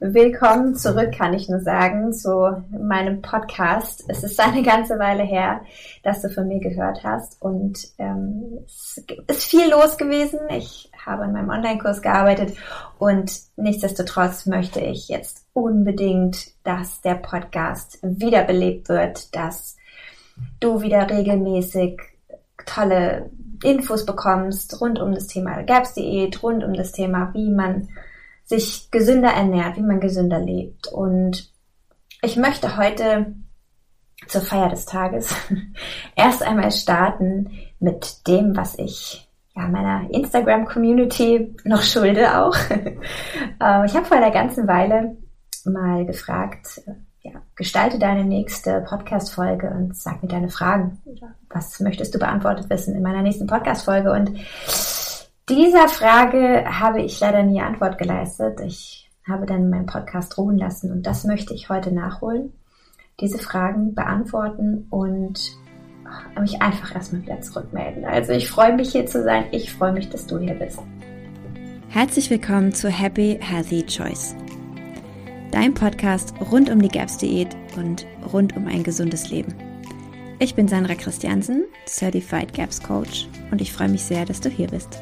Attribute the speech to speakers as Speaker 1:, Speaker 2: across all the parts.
Speaker 1: Willkommen zurück, kann ich nur sagen, zu meinem Podcast. Es ist eine ganze Weile her, dass du von mir gehört hast und ähm, es ist viel los gewesen. Ich habe in meinem Online-Kurs gearbeitet und nichtsdestotrotz möchte ich jetzt unbedingt, dass der Podcast wiederbelebt wird, dass du wieder regelmäßig tolle Infos bekommst rund um das Thema GAPS-Diät, rund um das Thema, wie man sich gesünder ernährt, wie man gesünder lebt. Und ich möchte heute zur Feier des Tages erst einmal starten mit dem, was ich ja, meiner Instagram-Community noch schulde auch. Ähm, ich habe vor einer ganzen Weile mal gefragt, ja, gestalte deine nächste Podcast-Folge und sag mir deine Fragen. Was möchtest du beantwortet wissen in meiner nächsten Podcast-Folge? Und dieser Frage habe ich leider nie Antwort geleistet. Ich habe dann meinen Podcast ruhen lassen und das möchte ich heute nachholen. Diese Fragen beantworten und mich einfach erstmal wieder zurückmelden. Also ich freue mich hier zu sein. Ich freue mich, dass du hier bist.
Speaker 2: Herzlich willkommen zu Happy Healthy Choice dein Podcast rund um die GAPS-Diät und rund um ein gesundes Leben. Ich bin Sandra Christiansen, Certified GAPS Coach und ich freue mich sehr, dass du hier bist.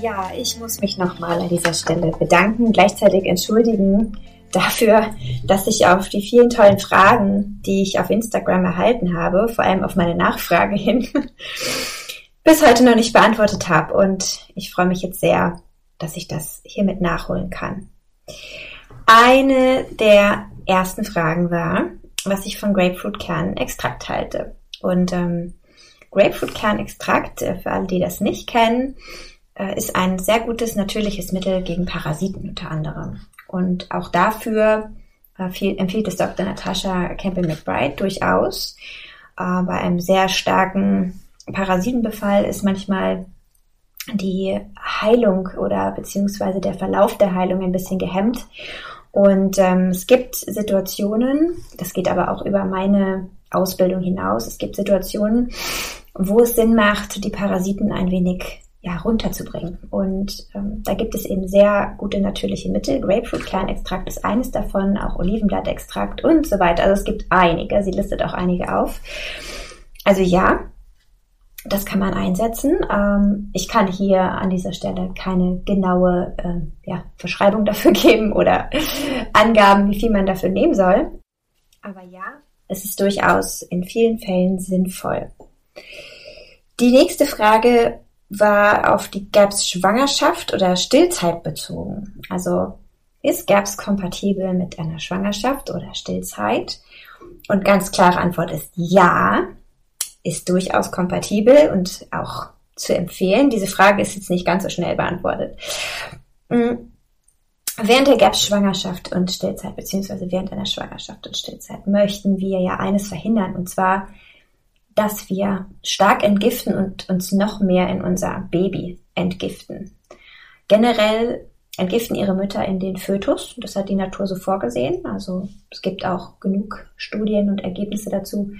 Speaker 1: Ja, ich muss mich nochmal an dieser Stelle bedanken, gleichzeitig entschuldigen dafür, dass ich auf die vielen tollen Fragen, die ich auf Instagram erhalten habe, vor allem auf meine Nachfrage hin, bis heute noch nicht beantwortet habe. Und ich freue mich jetzt sehr, dass ich das hiermit nachholen kann. Eine der ersten Fragen war, was ich von Grapefruitkernextrakt halte. Und ähm, Grapefruitkernextrakt, äh, für alle, die das nicht kennen, äh, ist ein sehr gutes natürliches Mittel gegen Parasiten unter anderem. Und auch dafür äh, empfiehlt es Dr. Natasha Campbell McBride durchaus. Äh, bei einem sehr starken Parasitenbefall ist manchmal die Heilung oder beziehungsweise der Verlauf der Heilung ein bisschen gehemmt. Und ähm, es gibt Situationen, das geht aber auch über meine Ausbildung hinaus, es gibt Situationen, wo es Sinn macht, die Parasiten ein wenig ja, runterzubringen. Und ähm, da gibt es eben sehr gute natürliche Mittel. Grapefruit-Kernextrakt ist eines davon, auch Olivenblattextrakt und so weiter. Also es gibt einige, sie listet auch einige auf. Also ja, das kann man einsetzen. Ähm, ich kann hier an dieser Stelle keine genaue äh, ja, Verschreibung dafür geben oder Angaben, wie viel man dafür nehmen soll. Aber ja, es ist durchaus in vielen Fällen sinnvoll. Die nächste Frage war auf die GAPS Schwangerschaft oder Stillzeit bezogen. Also ist GAPS kompatibel mit einer Schwangerschaft oder Stillzeit? Und ganz klare Antwort ist ja ist durchaus kompatibel und auch zu empfehlen. Diese Frage ist jetzt nicht ganz so schnell beantwortet. Mm. Während der GAPS-Schwangerschaft und Stillzeit, beziehungsweise während einer Schwangerschaft und Stillzeit, möchten wir ja eines verhindern, und zwar, dass wir stark entgiften und uns noch mehr in unser Baby entgiften. Generell entgiften ihre Mütter in den Fötus. Das hat die Natur so vorgesehen. Also es gibt auch genug Studien und Ergebnisse dazu,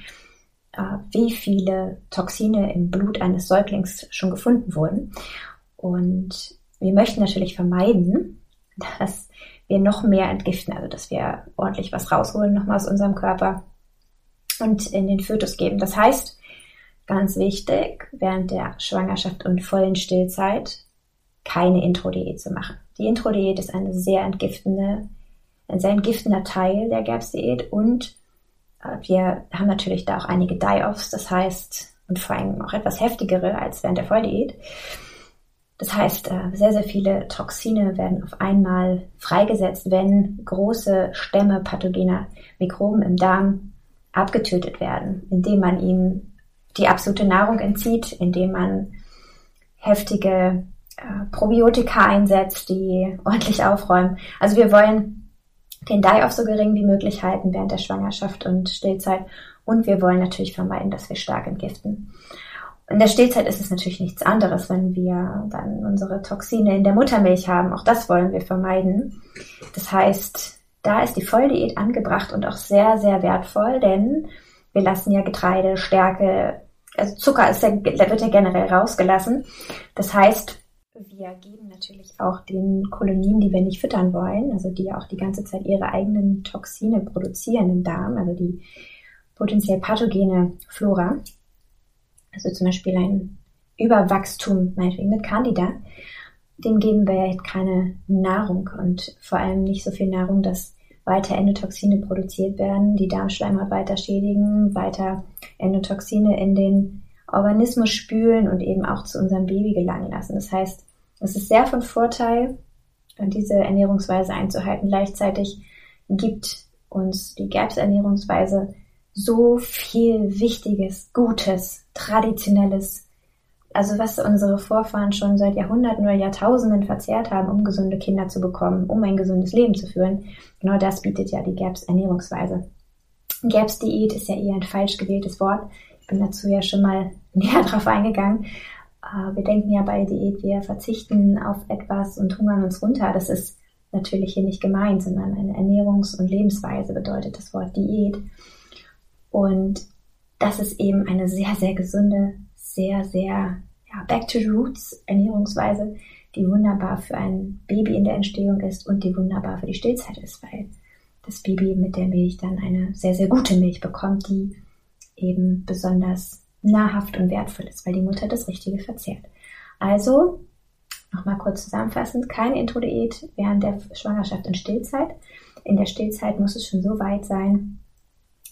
Speaker 1: äh, wie viele Toxine im Blut eines Säuglings schon gefunden wurden. Und wir möchten natürlich vermeiden, dass wir noch mehr entgiften, also dass wir ordentlich was rausholen nochmal aus unserem Körper und in den Fötus geben. Das heißt, ganz wichtig, während der Schwangerschaft und vollen Stillzeit keine Intro-Diät zu machen. Die Intro-Diät ist eine sehr entgiftende, ein sehr entgiftender Teil der GAPS-Diät und wir haben natürlich da auch einige Die-Offs, das heißt, und vor allem auch etwas heftigere als während der Volldiät. Das heißt, äh, sehr, sehr viele Toxine werden auf einmal freigesetzt, wenn große Stämme pathogener Mikroben im Darm abgetötet werden, indem man ihnen die absolute Nahrung entzieht, indem man heftige äh, Probiotika einsetzt, die ordentlich aufräumen. Also wir wollen den Die-Off so gering wie möglich halten während der Schwangerschaft und Stillzeit. Und wir wollen natürlich vermeiden, dass wir stark entgiften. In der Stillzeit ist es natürlich nichts anderes, wenn wir dann unsere Toxine in der Muttermilch haben. Auch das wollen wir vermeiden. Das heißt, da ist die Volldiät angebracht und auch sehr, sehr wertvoll, denn wir lassen ja Getreide, Stärke, also Zucker ist ja, wird ja generell rausgelassen. Das heißt, Wir geben natürlich auch den Kolonien, die wir nicht füttern wollen, also die auch die ganze Zeit ihre eigenen Toxine produzieren im Darm, also die potenziell pathogene Flora, also zum Beispiel ein Überwachstum, meinetwegen mit Candida, dem geben wir ja keine Nahrung und vor allem nicht so viel Nahrung, dass weiter Endotoxine produziert werden, die Darmschleimhaut weiter schädigen, weiter Endotoxine in den Organismus spülen und eben auch zu unserem Baby gelangen lassen. Das heißt, es ist sehr von Vorteil, diese Ernährungsweise einzuhalten. Gleichzeitig gibt uns die GAPS-Ernährungsweise so viel Wichtiges, Gutes, Traditionelles, also was unsere Vorfahren schon seit Jahrhunderten oder Jahrtausenden verzehrt haben, um gesunde Kinder zu bekommen, um ein gesundes Leben zu führen, genau das bietet ja die GAPS Ernährungsweise. GAPS Diät ist ja eher ein falsch gewähltes Wort. Ich bin dazu ja schon mal näher drauf eingegangen. Äh, wir denken ja bei Diät, wir verzichten auf etwas und hungern uns runter. Das ist natürlich hier nicht gemeint, sondern eine Ernährungs- und Lebensweise bedeutet das Wort Diät. Und das ist eben eine sehr, sehr gesunde sehr, sehr ja, Back to Roots Ernährungsweise, die wunderbar für ein Baby in der Entstehung ist und die wunderbar für die Stillzeit ist, weil das Baby mit der Milch dann eine sehr, sehr gute Milch bekommt, die eben besonders nahrhaft und wertvoll ist, weil die Mutter das Richtige verzehrt. Also, nochmal kurz zusammenfassend, keine Intro-Diät während der Schwangerschaft und Stillzeit. In der Stillzeit muss es schon so weit sein,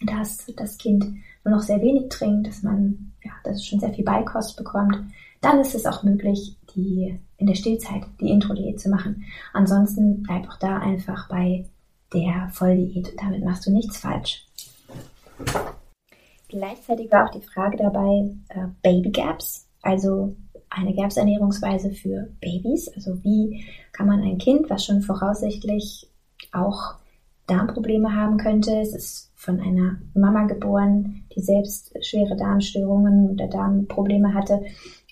Speaker 1: dass das Kind nur noch sehr wenig trinkt, dass man, ja, dass schon sehr viel Beikost bekommt, dann ist es auch möglich, die in der Stillzeit die Intro-Diät zu machen. Ansonsten bleib auch da einfach bei der Volldiät. Damit machst du nichts falsch. Gleichzeitig war auch die Frage dabei, äh, Baby Gaps, also eine Gaps-Ernährungsweise für Babys. Also wie kann man ein Kind, was schon voraussichtlich auch Darmprobleme haben könnte, es ist von einer Mama geboren, die selbst schwere Darmstörungen oder Darmprobleme hatte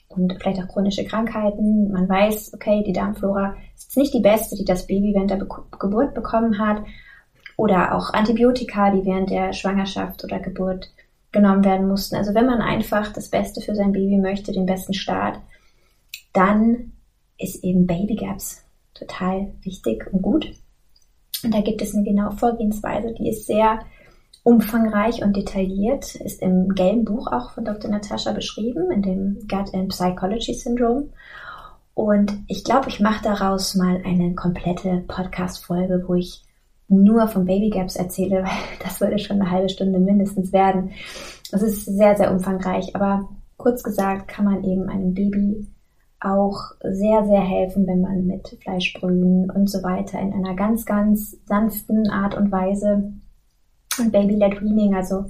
Speaker 1: und vielleicht auch chronische Krankheiten. Man weiß, okay, die Darmflora ist nicht die beste, die das Baby während der Be Geburt bekommen hat. Oder auch Antibiotika, die während der Schwangerschaft oder Geburt genommen werden mussten. Also wenn man einfach das Beste für sein Baby möchte, den besten Start, dann ist eben Baby Gaps total wichtig und gut. Und da gibt es eine genaue Vorgehensweise, die ist sehr umfangreich und detailliert, ist im gelben Buch auch von Dr. Natascha beschrieben, in dem Gut and Psychology Syndrome. Und ich glaube, ich mache daraus mal eine komplette Podcast-Folge, wo ich nur von Baby Gaps erzähle, weil das würde schon eine halbe Stunde mindestens werden. Es ist sehr, sehr umfangreich, aber kurz gesagt kann man eben einem Baby auch sehr, sehr helfen, wenn man mit Fleischbrühen und so weiter in einer ganz, ganz sanften Art und Weise Baby-led Weaning, also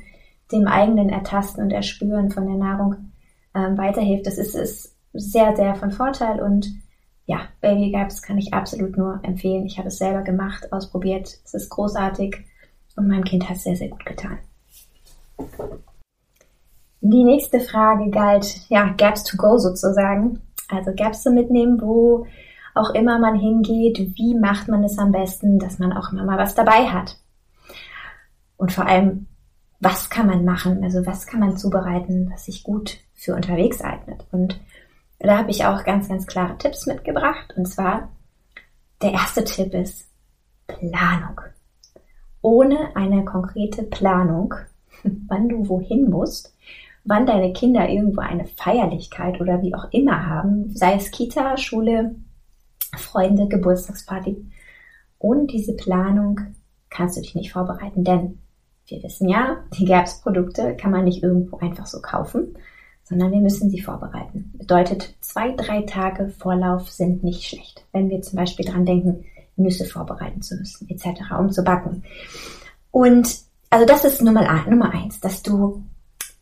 Speaker 1: dem eigenen Ertasten und Erspüren von der Nahrung ähm, weiterhilft. Das ist, ist sehr, sehr von Vorteil und ja, Baby Gaps kann ich absolut nur empfehlen. Ich habe es selber gemacht, ausprobiert. Es ist großartig und meinem Kind hat es sehr, sehr gut getan. Die nächste Frage galt, ja, Gaps to go sozusagen. Also Gaps zu mitnehmen, wo auch immer man hingeht. Wie macht man es am besten, dass man auch immer mal was dabei hat? Und vor allem, was kann man machen? Also was kann man zubereiten, was sich gut für unterwegs eignet? Und da habe ich auch ganz, ganz klare Tipps mitgebracht. Und zwar, der erste Tipp ist Planung. Ohne eine konkrete Planung, wann du wohin musst, wann deine Kinder irgendwo eine Feierlichkeit oder wie auch immer haben, sei es Kita, Schule, Freunde, Geburtstagsparty. Ohne diese Planung kannst du dich nicht vorbereiten, denn wir wissen ja, die GAPS-Produkte kann man nicht irgendwo einfach so kaufen, sondern wir müssen sie vorbereiten. Bedeutet, zwei, drei Tage Vorlauf sind nicht schlecht. Wenn wir zum Beispiel dran denken, Nüsse vorbereiten zu müssen, etc., um zu backen. Und also das ist Nummer, Nummer eins, dass du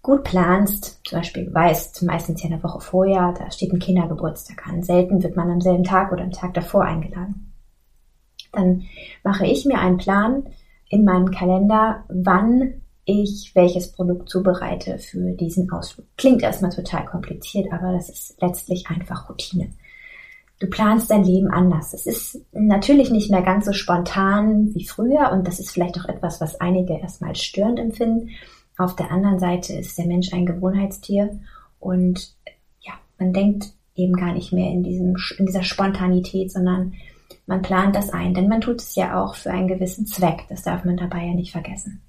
Speaker 1: gut planst, zum Beispiel weißt, meistens ja eine Woche vorher, da steht ein Kindergeburtstag an. Selten wird man am selben Tag oder am Tag davor eingeladen. Dann mache ich mir einen Plan, in meinem Kalender, wann ich welches Produkt zubereite für diesen Ausflug. Klingt erstmal total kompliziert, aber das ist letztlich einfach Routine. Du planst dein Leben anders. Es ist natürlich nicht mehr ganz so spontan wie früher und das ist vielleicht auch etwas, was einige erstmal störend empfinden. Auf der anderen Seite ist der Mensch ein Gewohnheitstier und ja, man denkt eben gar nicht mehr in, diesem, in dieser Spontanität, sondern man plant das ein, denn man tut es ja auch für einen gewissen Zweck. Das darf man dabei ja nicht vergessen.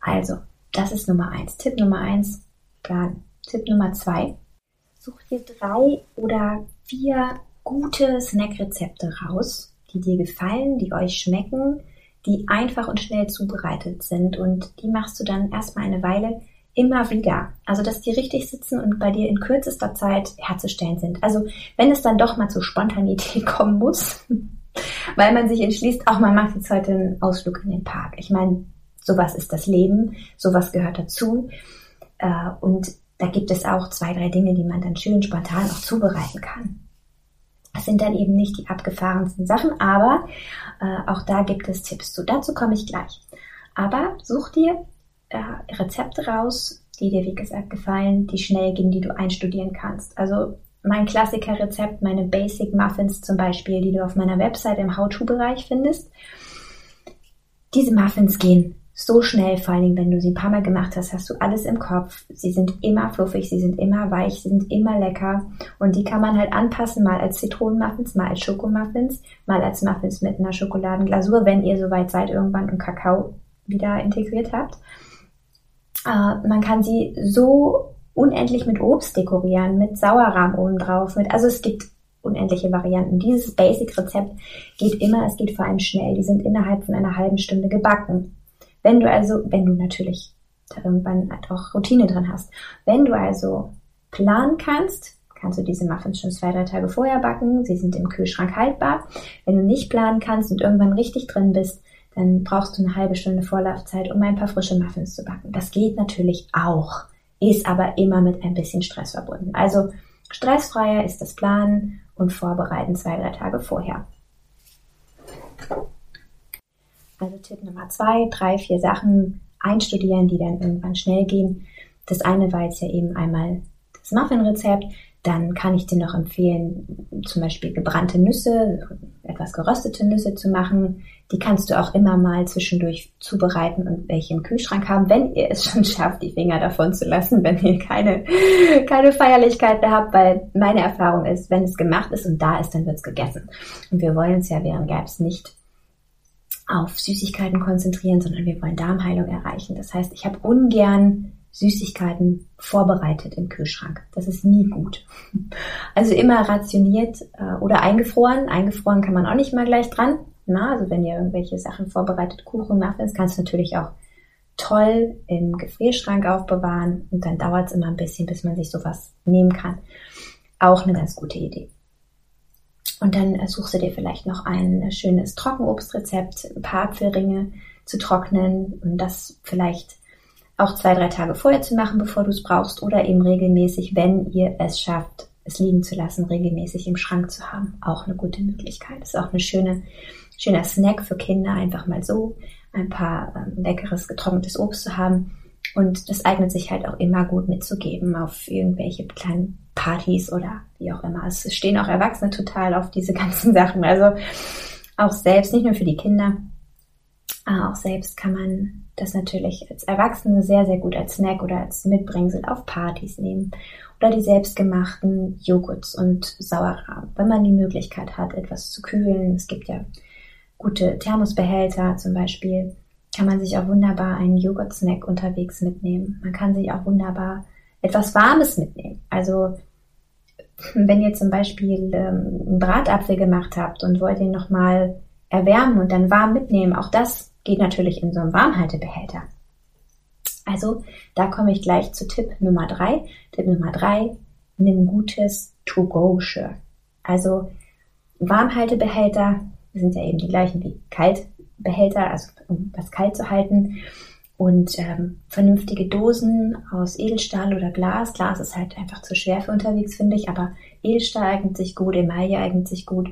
Speaker 1: Also, das ist Nummer eins. Tipp Nummer eins, planen. Tipp Nummer zwei, such dir drei oder vier gute Snackrezepte raus, die dir gefallen, die euch schmecken, die einfach und schnell zubereitet sind. Und die machst du dann erstmal eine Weile immer wieder. Also, dass die richtig sitzen und bei dir in kürzester Zeit herzustellen sind. Also, wenn es dann doch mal zur Spontanität kommen muss, weil man sich entschließt, auch man macht jetzt heute einen Ausflug in den Park. Ich meine, sowas ist das Leben, sowas gehört dazu. Äh, und da gibt es auch zwei, drei Dinge, die man dann schön spontan auch zubereiten kann. Das sind dann eben nicht die abgefahrensten Sachen, aber äh, auch da gibt es Tipps zu. Dazu komme ich gleich. Aber such dir äh, Rezepte raus, die dir, wie gesagt, gefallen, die schnell gehen, die du einstudieren kannst. Also mein Klassiker-Rezept, meine Basic Muffins zum Beispiel, die du auf meiner Website im How-To-Bereich findest. Diese Muffins gehen so schnell, vor Dingen, wenn du sie ein paar Mal gemacht hast, hast du alles im Kopf. Sie sind immer fluffig, sie sind immer weich, sie sind immer lecker. Und die kann man halt anpassen, mal als Zitronenmuffins, mal als Schokomuffins, mal als Muffins mit einer Schokoladenglasur, wenn ihr soweit seid, irgendwann und Kakao wieder integriert habt. Äh, man kann sie so unendlich mit Obst dekorieren, mit Sauerrahm oben drauf, mit, also es gibt unendliche Varianten. Dieses Basic-Rezept geht immer, es geht vor allem schnell. Die sind innerhalb von einer halben Stunde gebacken. Wenn du also, wenn du natürlich irgendwann halt auch Routine drin hast, wenn du also planen kannst, kannst du diese Muffins schon zwei, drei Tage vorher backen. Sie sind im Kühlschrank haltbar. Wenn du nicht planen kannst und irgendwann richtig drin bist, dann brauchst du eine halbe Stunde Vorlaufzeit, um ein paar frische Muffins zu backen. Das geht natürlich auch, ist aber immer mit ein bisschen Stress verbunden. Also stressfreier ist das Planen und Vorbereiten zwei, drei Tage vorher. Also Tipp Nummer zwei, drei, vier Sachen einstudieren, die dann irgendwann schnell gehen. Das eine war jetzt ja eben einmal das Muffin-Rezept. Dann kann ich dir noch empfehlen, zum Beispiel gebrannte Nüsse, etwas geröstete Nüsse zu machen. Die kannst du auch immer mal zwischendurch zubereiten und welche im Kühlschrank haben, wenn ihr es schon schafft, die Finger davon zu lassen, wenn ihr keine, keine Feierlichkeiten habt, weil meine Erfahrung ist, wenn es gemacht ist und da ist, dann wird es gegessen. Und wir wollen es ja während Gaps nicht auf Süßigkeiten konzentrieren, sondern wir wollen Darmheilung erreichen. Das heißt, ich habe ungern Süßigkeiten vorbereitet im Kühlschrank. Das ist nie gut. Also immer rationiert äh, oder eingefroren. Eingefroren kann man auch nicht mal gleich dran. Na, also wenn ihr irgendwelche Sachen vorbereitet, Kuchen, Muffins, kannst du natürlich auch toll im Gefrierschrank aufbewahren und dann dauert es immer ein bisschen, bis man sich sowas nehmen kann. Auch eine ganz gute Idee. Und dann suchst du dir vielleicht noch ein schönes Trockenobstrezept, ein paar Apfelringe zu trocknen und das vielleicht auch zwei, drei Tage vorher zu machen, bevor du es brauchst oder eben regelmäßig, wenn ihr es schafft, es liegen zu lassen, regelmäßig im Schrank zu haben. Auch eine gute Möglichkeit. Ist auch eine schöne, schöner Snack für Kinder, einfach mal so ein paar ähm, leckeres getrocknetes Obst zu haben. Und das eignet sich halt auch immer gut mitzugeben auf irgendwelche kleinen Partys oder wie auch immer. Es stehen auch Erwachsene total auf diese ganzen Sachen. Also auch selbst, nicht nur für die Kinder, auch selbst kann man das natürlich als Erwachsene sehr, sehr gut als Snack oder als Mitbringsel auf Partys nehmen. Oder die selbstgemachten Joghurts und Sauerrahm, wenn man die Möglichkeit hat, etwas zu kühlen. Es gibt ja gute Thermosbehälter zum Beispiel. Kann man sich auch wunderbar einen Joghurt-Snack unterwegs mitnehmen. Man kann sich auch wunderbar etwas Warmes mitnehmen. Also wenn ihr zum Beispiel ähm, einen Bratapfel gemacht habt und wollt ihn nochmal erwärmen und dann warm mitnehmen, auch das geht natürlich in so einen Warmhaltebehälter. Also da komme ich gleich zu Tipp Nummer drei. Tipp Nummer drei, nimm gutes To-Go-Shirt. Also Warmhaltebehälter sind ja eben die gleichen wie Kaltbehälter, also um was kalt zu halten. Und ähm, vernünftige Dosen aus Edelstahl oder Glas. Glas ist halt einfach zu schwer für unterwegs, finde ich, aber Edelstahl eignet sich gut, Emaille eignet sich gut,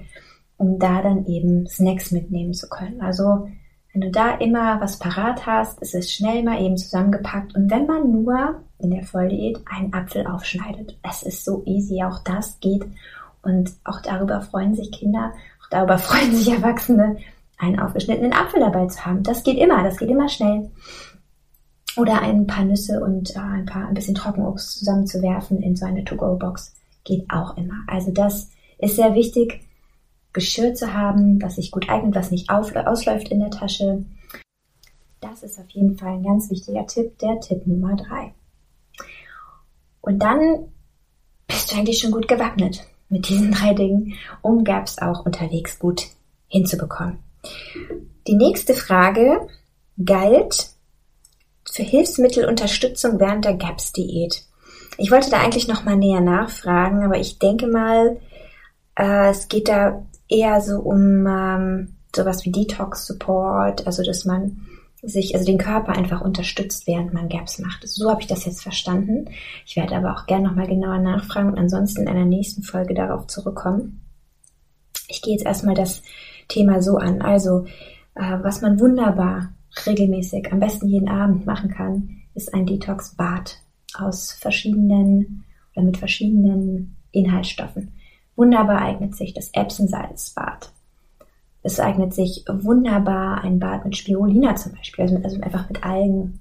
Speaker 1: um da dann eben Snacks mitnehmen zu können. Also wenn du da immer was parat hast, ist es schnell mal eben zusammengepackt. Und wenn man nur in der Volldiät einen Apfel aufschneidet, es ist so easy, auch das geht. Und auch darüber freuen sich Kinder, auch darüber freuen sich Erwachsene, einen aufgeschnittenen Apfel dabei zu haben. Das geht immer, das geht immer schnell oder ein paar Nüsse und äh, ein paar ein bisschen Trockenobst zusammenzuwerfen in so eine To-Go-Box. geht auch immer. Also das ist sehr wichtig, Geschirr zu haben, was sich gut eignet, was nicht ausläuft in der Tasche. Das ist auf jeden Fall ein ganz wichtiger Tipp, der Tipp Nummer drei. Und dann bist du eigentlich schon gut gewappnet mit diesen drei Dingen, um Gaps auch unterwegs gut hinzubekommen. Die nächste Frage galt für Hilfsmittelunterstützung während der GAPS-Diät. Ich wollte da eigentlich noch mal näher nachfragen, aber ich denke mal, äh, es geht da eher so um ähm, sowas wie Detox-Support, also dass man sich, also den Körper einfach unterstützt, während man Gaps macht. So habe ich das jetzt verstanden. Ich werde aber auch gerne nochmal genauer nachfragen und ansonsten in einer nächsten Folge darauf zurückkommen. Ich gehe jetzt erstmal das Thema so an. Also, äh, was man wunderbar regelmäßig, am besten jeden Abend machen kann, ist ein Detox-Bad aus verschiedenen oder mit verschiedenen Inhaltsstoffen. Wunderbar eignet sich das Epsonsalzbad. Es eignet sich wunderbar ein Bad mit Spirulina zum Beispiel, also, also einfach mit Algen.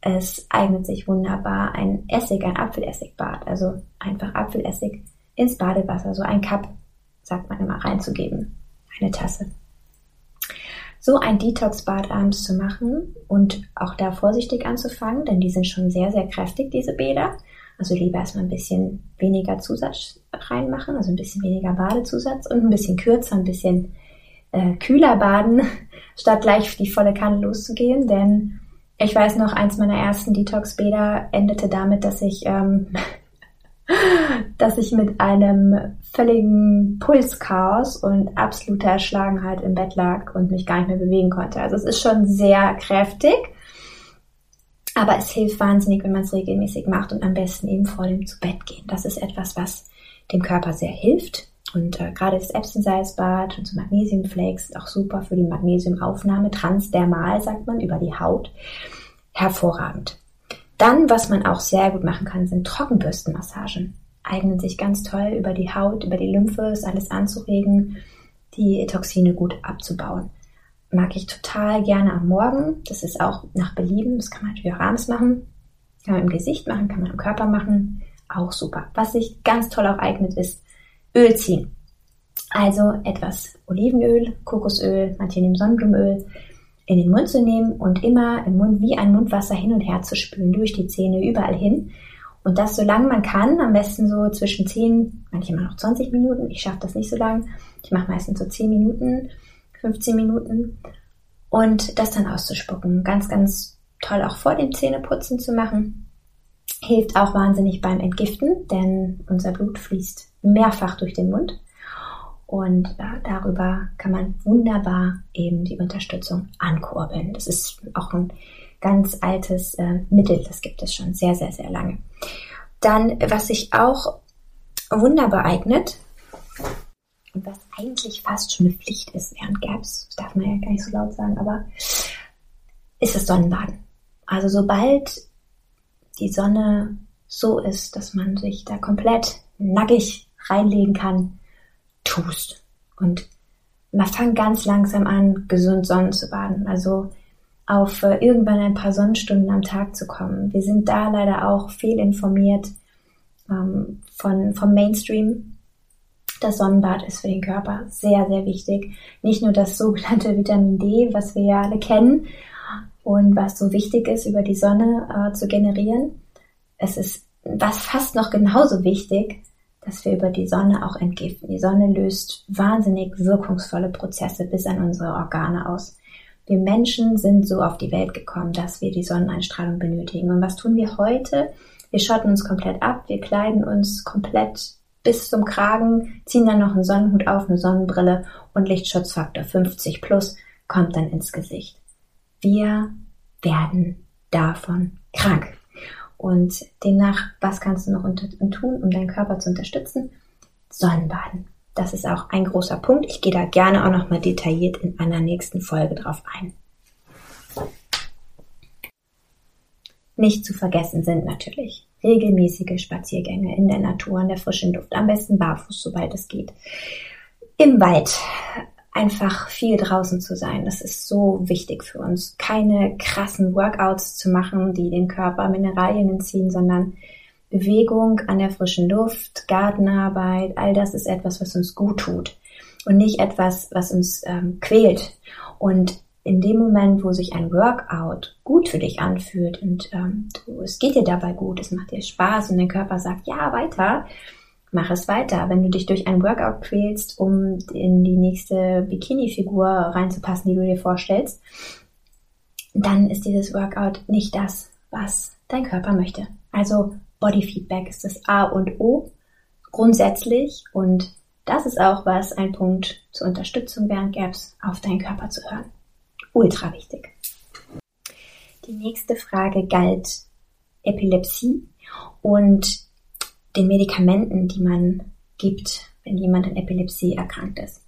Speaker 1: Es eignet sich wunderbar ein Essig, ein Apfelessigbad, also einfach Apfelessig ins Badewasser, so ein Cup, sagt man immer, reinzugeben, eine Tasse. So ein Detox-Bad abends zu machen und auch da vorsichtig anzufangen, denn die sind schon sehr, sehr kräftig, diese Bäder. Also lieber erstmal ein bisschen weniger Zusatz reinmachen, also ein bisschen weniger Badezusatz und ein bisschen kürzer, ein bisschen äh, kühler baden, statt gleich die volle Kanne loszugehen. Denn ich weiß noch, eins meiner ersten Detox-Bäder endete damit, dass ich, ähm, dass ich mit einem völligen Pulschaos und absoluter Erschlagenheit im Bett lag und mich gar nicht mehr bewegen konnte. Also es ist schon sehr kräftig. Aber es hilft wahnsinnig, wenn man es regelmäßig macht und am besten eben vor dem zu Bett gehen. Das ist etwas, was dem Körper sehr hilft. Und äh, gerade das Epsom-Salzbad und so Magnesiumflakes sind auch super für die Magnesiumaufnahme, transdermal sagt man, über die Haut. Hervorragend. Dann, was man auch sehr gut machen kann, sind Trockenbürstenmassagen. Eignen sich ganz toll über die Haut, über die Lymphe, ist alles anzuregen, die Toxine gut abzubauen. Mag ich total gerne am Morgen. Das ist auch nach Belieben. Das kann man natürlich auch abends machen. Kann man im Gesicht machen, kann man im Körper machen. Auch super. Was sich ganz toll auch eignet, ist Öl ziehen. Also etwas Olivenöl, Kokosöl, manche nehmen Sonnenblumenöl in den Mund zu nehmen und immer im Mund wie ein Mundwasser hin und her zu spülen, durch die Zähne, überall hin. Und das so lange man kann, am besten so zwischen 10, manchmal noch 20 Minuten. Ich schaffe das nicht so lang. Ich mache meistens so 10 Minuten, 15 Minuten. Und das dann auszuspucken. Ganz, ganz toll auch vor dem Zähneputzen zu machen. Hilft auch wahnsinnig beim Entgiften, denn unser Blut fließt mehrfach durch den Mund. Und äh, darüber kann man wunderbar eben die Unterstützung ankurbeln. Das ist auch ein ganz altes äh, Mittel, das gibt es schon sehr, sehr, sehr lange. Dann, was sich auch wunderbar eignet und was eigentlich fast schon eine Pflicht ist während Gaps, darf man ja gar nicht so laut sagen, aber ist das Sonnenbaden. Also sobald die Sonne so ist, dass man sich da komplett nackig reinlegen kann, tust. Und man fängt ganz langsam an, gesund Sonnen zu baden. Also auf äh, irgendwann ein paar Sonnenstunden am Tag zu kommen. Wir sind da leider auch viel informiert ähm, von, vom Mainstream. Das Sonnenbad ist für den Körper sehr, sehr wichtig. Nicht nur das sogenannte Vitamin D, was wir ja alle kennen und was so wichtig ist, über die Sonne äh, zu generieren. Es ist was fast noch genauso wichtig, dass wir über die Sonne auch entgiften. Die Sonne löst wahnsinnig wirkungsvolle Prozesse bis an unsere Organe aus. Wir Menschen sind so auf die Welt gekommen, dass wir die Sonneneinstrahlung benötigen. Und was tun wir heute? Wir schotten uns komplett ab, wir kleiden uns komplett bis zum Kragen, ziehen dann noch einen Sonnenhut auf, eine Sonnenbrille und Lichtschutzfaktor 50 plus kommt dann ins Gesicht. Wir werden davon krank. Und demnach, was kannst du noch tun, um deinen Körper zu unterstützen? Sonnenbaden. Das ist auch ein großer Punkt. Ich gehe da gerne auch nochmal detailliert in einer nächsten Folge drauf ein. Nicht zu vergessen sind natürlich regelmäßige Spaziergänge in der Natur, in der frischen Luft, am besten barfuß, sobald es geht. Im Wald einfach viel draußen zu sein. Das ist so wichtig für uns. Keine krassen Workouts zu machen, die den Körper Mineralien entziehen, sondern Bewegung an der frischen Luft, Gartenarbeit, all das ist etwas, was uns gut tut und nicht etwas, was uns ähm, quält. Und in dem Moment, wo sich ein Workout gut für dich anfühlt und ähm, du, es geht dir dabei gut, es macht dir Spaß und dein Körper sagt, ja, weiter, mach es weiter. Wenn du dich durch ein Workout quälst, um in die nächste Bikini-Figur reinzupassen, die du dir vorstellst, dann ist dieses Workout nicht das, was dein Körper möchte. Also Body Feedback ist das A und O grundsätzlich und das ist auch was, ein Punkt zur Unterstützung während Gaps auf deinen Körper zu hören. Ultra wichtig. Die nächste Frage galt Epilepsie und den Medikamenten, die man gibt, wenn jemand an Epilepsie erkrankt ist.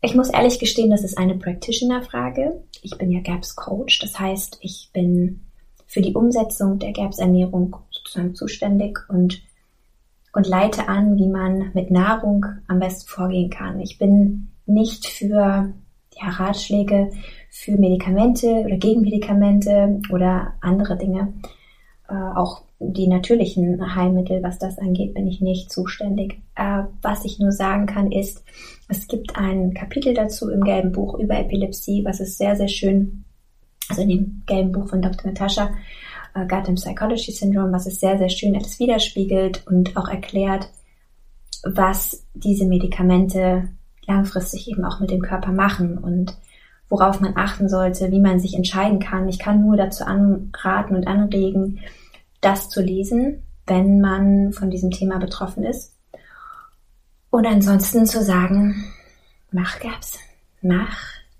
Speaker 1: Ich muss ehrlich gestehen, das ist eine Practitioner-Frage. Ich bin ja GAPS Coach, das heißt, ich bin für die Umsetzung der GAPS Ernährung sozusagen zuständig und, und leite an, wie man mit Nahrung am besten vorgehen kann. Ich bin nicht für ja, Ratschläge für Medikamente oder gegen Medikamente oder andere Dinge. Äh, auch die natürlichen Heilmittel, was das angeht, bin ich nicht zuständig. Äh, was ich nur sagen kann, ist, es gibt ein Kapitel dazu im gelben Buch über Epilepsie, was ist sehr, sehr schön, also in dem gelben Buch von Dr. Natascha, äh, Gotham Psychology Syndrome, was es sehr, sehr schön alles widerspiegelt und auch erklärt, was diese Medikamente langfristig eben auch mit dem Körper machen und worauf man achten sollte, wie man sich entscheiden kann. Ich kann nur dazu anraten und anregen, das zu lesen, wenn man von diesem Thema betroffen ist. Und ansonsten zu sagen, mach Gaps, mach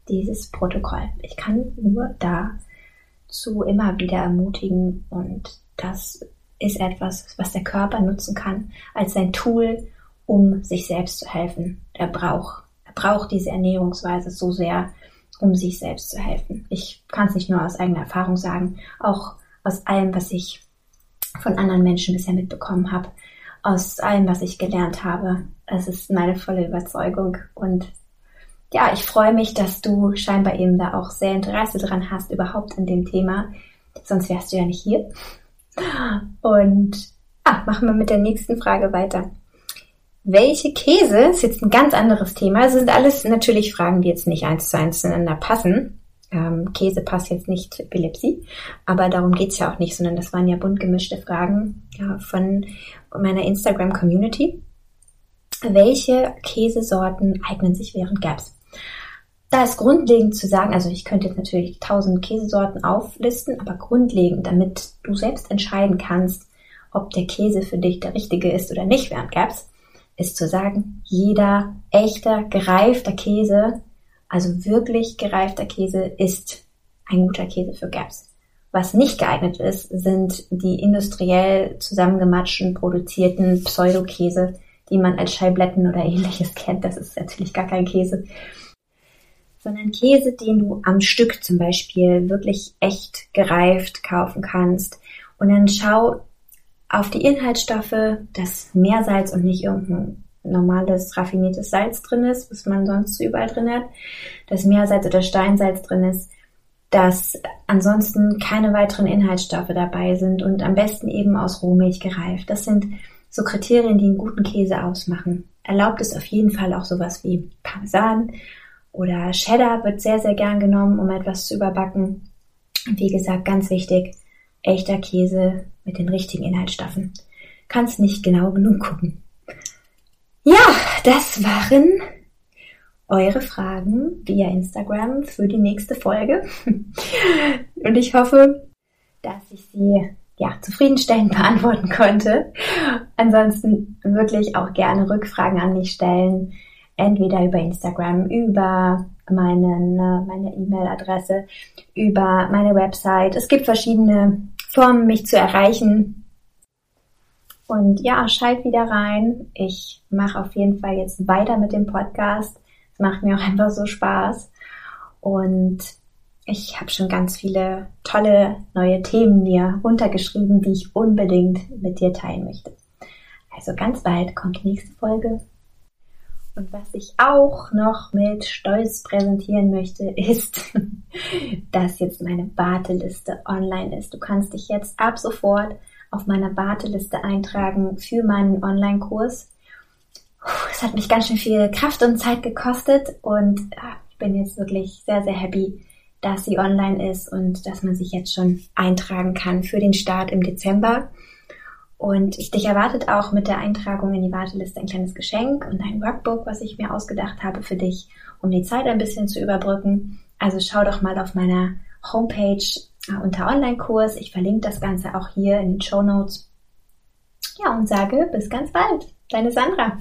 Speaker 1: dieses Protokoll. Ich kann nur dazu immer wieder ermutigen und das ist etwas, was der Körper nutzen kann als sein Tool, um sich selbst zu helfen. Er braucht, er braucht diese Ernährungsweise so sehr, um sich selbst zu helfen. Ich kann es nicht nur aus eigener Erfahrung sagen, auch aus allem, was ich von anderen Menschen bisher mitbekommen habe, aus allem, was ich gelernt habe. Es ist meine volle Überzeugung und ja, ich freue mich, dass du scheinbar eben da auch sehr Interesse dran hast, überhaupt in dem Thema. Sonst wärst du ja nicht hier. Und ah, machen wir mit der nächsten Frage weiter. Welche Käse ist jetzt ein ganz anderes Thema. Es sind alles natürlich Fragen, die jetzt nicht eins zu eins zueinander passen. Ähm, Käse passt jetzt nicht zu Epilepsie, aber darum geht's ja auch nicht, sondern das waren ja bunt gemischte Fragen ja, von meiner Instagram-Community. Welche Käsesorten eignen sich während Gaps? Da ist grundlegend zu sagen, also ich könnte jetzt natürlich tausend Käsesorten auflisten, aber grundlegend, damit du selbst entscheiden kannst, ob der Käse für dich der richtige ist oder nicht während Gaps, ist zu sagen, jeder echter, gereifter Käse, also wirklich gereifter Käse, ist ein guter Käse für Gaps. Was nicht geeignet ist, sind die industriell zusammengematschten, produzierten Pseudokäse, die man als Scheibletten oder ähnliches kennt. Das ist natürlich gar kein Käse. Sondern Käse, den du am Stück zum Beispiel wirklich echt gereift kaufen kannst. Und dann schau, auf die Inhaltsstoffe, dass Meersalz und nicht irgendein normales raffiniertes Salz drin ist, was man sonst überall drin hat, dass Meersalz oder Steinsalz drin ist, dass ansonsten keine weiteren Inhaltsstoffe dabei sind und am besten eben aus Rohmilch gereift. Das sind so Kriterien, die einen guten Käse ausmachen. Erlaubt ist auf jeden Fall auch sowas wie Parmesan oder Cheddar wird sehr, sehr gern genommen, um etwas zu überbacken. Wie gesagt, ganz wichtig, echter Käse mit den richtigen Inhaltsstoffen. Kannst nicht genau genug gucken. Ja, das waren eure Fragen via Instagram für die nächste Folge. Und ich hoffe, dass ich sie ja, zufriedenstellend beantworten konnte. Ansonsten wirklich auch gerne Rückfragen an mich stellen. Entweder über Instagram, über meinen, äh, meine E-Mail-Adresse, über meine Website. Es gibt verschiedene Formen, mich zu erreichen. Und ja, schalt wieder rein. Ich mache auf jeden Fall jetzt weiter mit dem Podcast. Es macht mir auch einfach so Spaß. Und ich habe schon ganz viele tolle neue Themen mir runtergeschrieben, die ich unbedingt mit dir teilen möchte. Also ganz bald kommt die nächste Folge. Und was ich auch noch mit Stolz präsentieren möchte, ist, dass jetzt meine Warteliste online ist. Du kannst dich jetzt ab sofort auf meiner Warteliste eintragen für meinen Online-Kurs. Es hat mich ganz schön viel Kraft und Zeit gekostet und ich bin jetzt wirklich sehr, sehr happy, dass sie online ist und dass man sich jetzt schon eintragen kann für den Start im Dezember. Und ich, dich erwartet auch mit der Eintragung in die Warteliste ein kleines Geschenk und ein Workbook, was ich mir ausgedacht habe für dich, um die Zeit ein bisschen zu überbrücken. Also schau doch mal auf meiner Homepage äh, unter Online-Kurs. Ich verlinke das Ganze auch hier in den Show Notes. Ja, und sage bis ganz bald. Deine Sandra.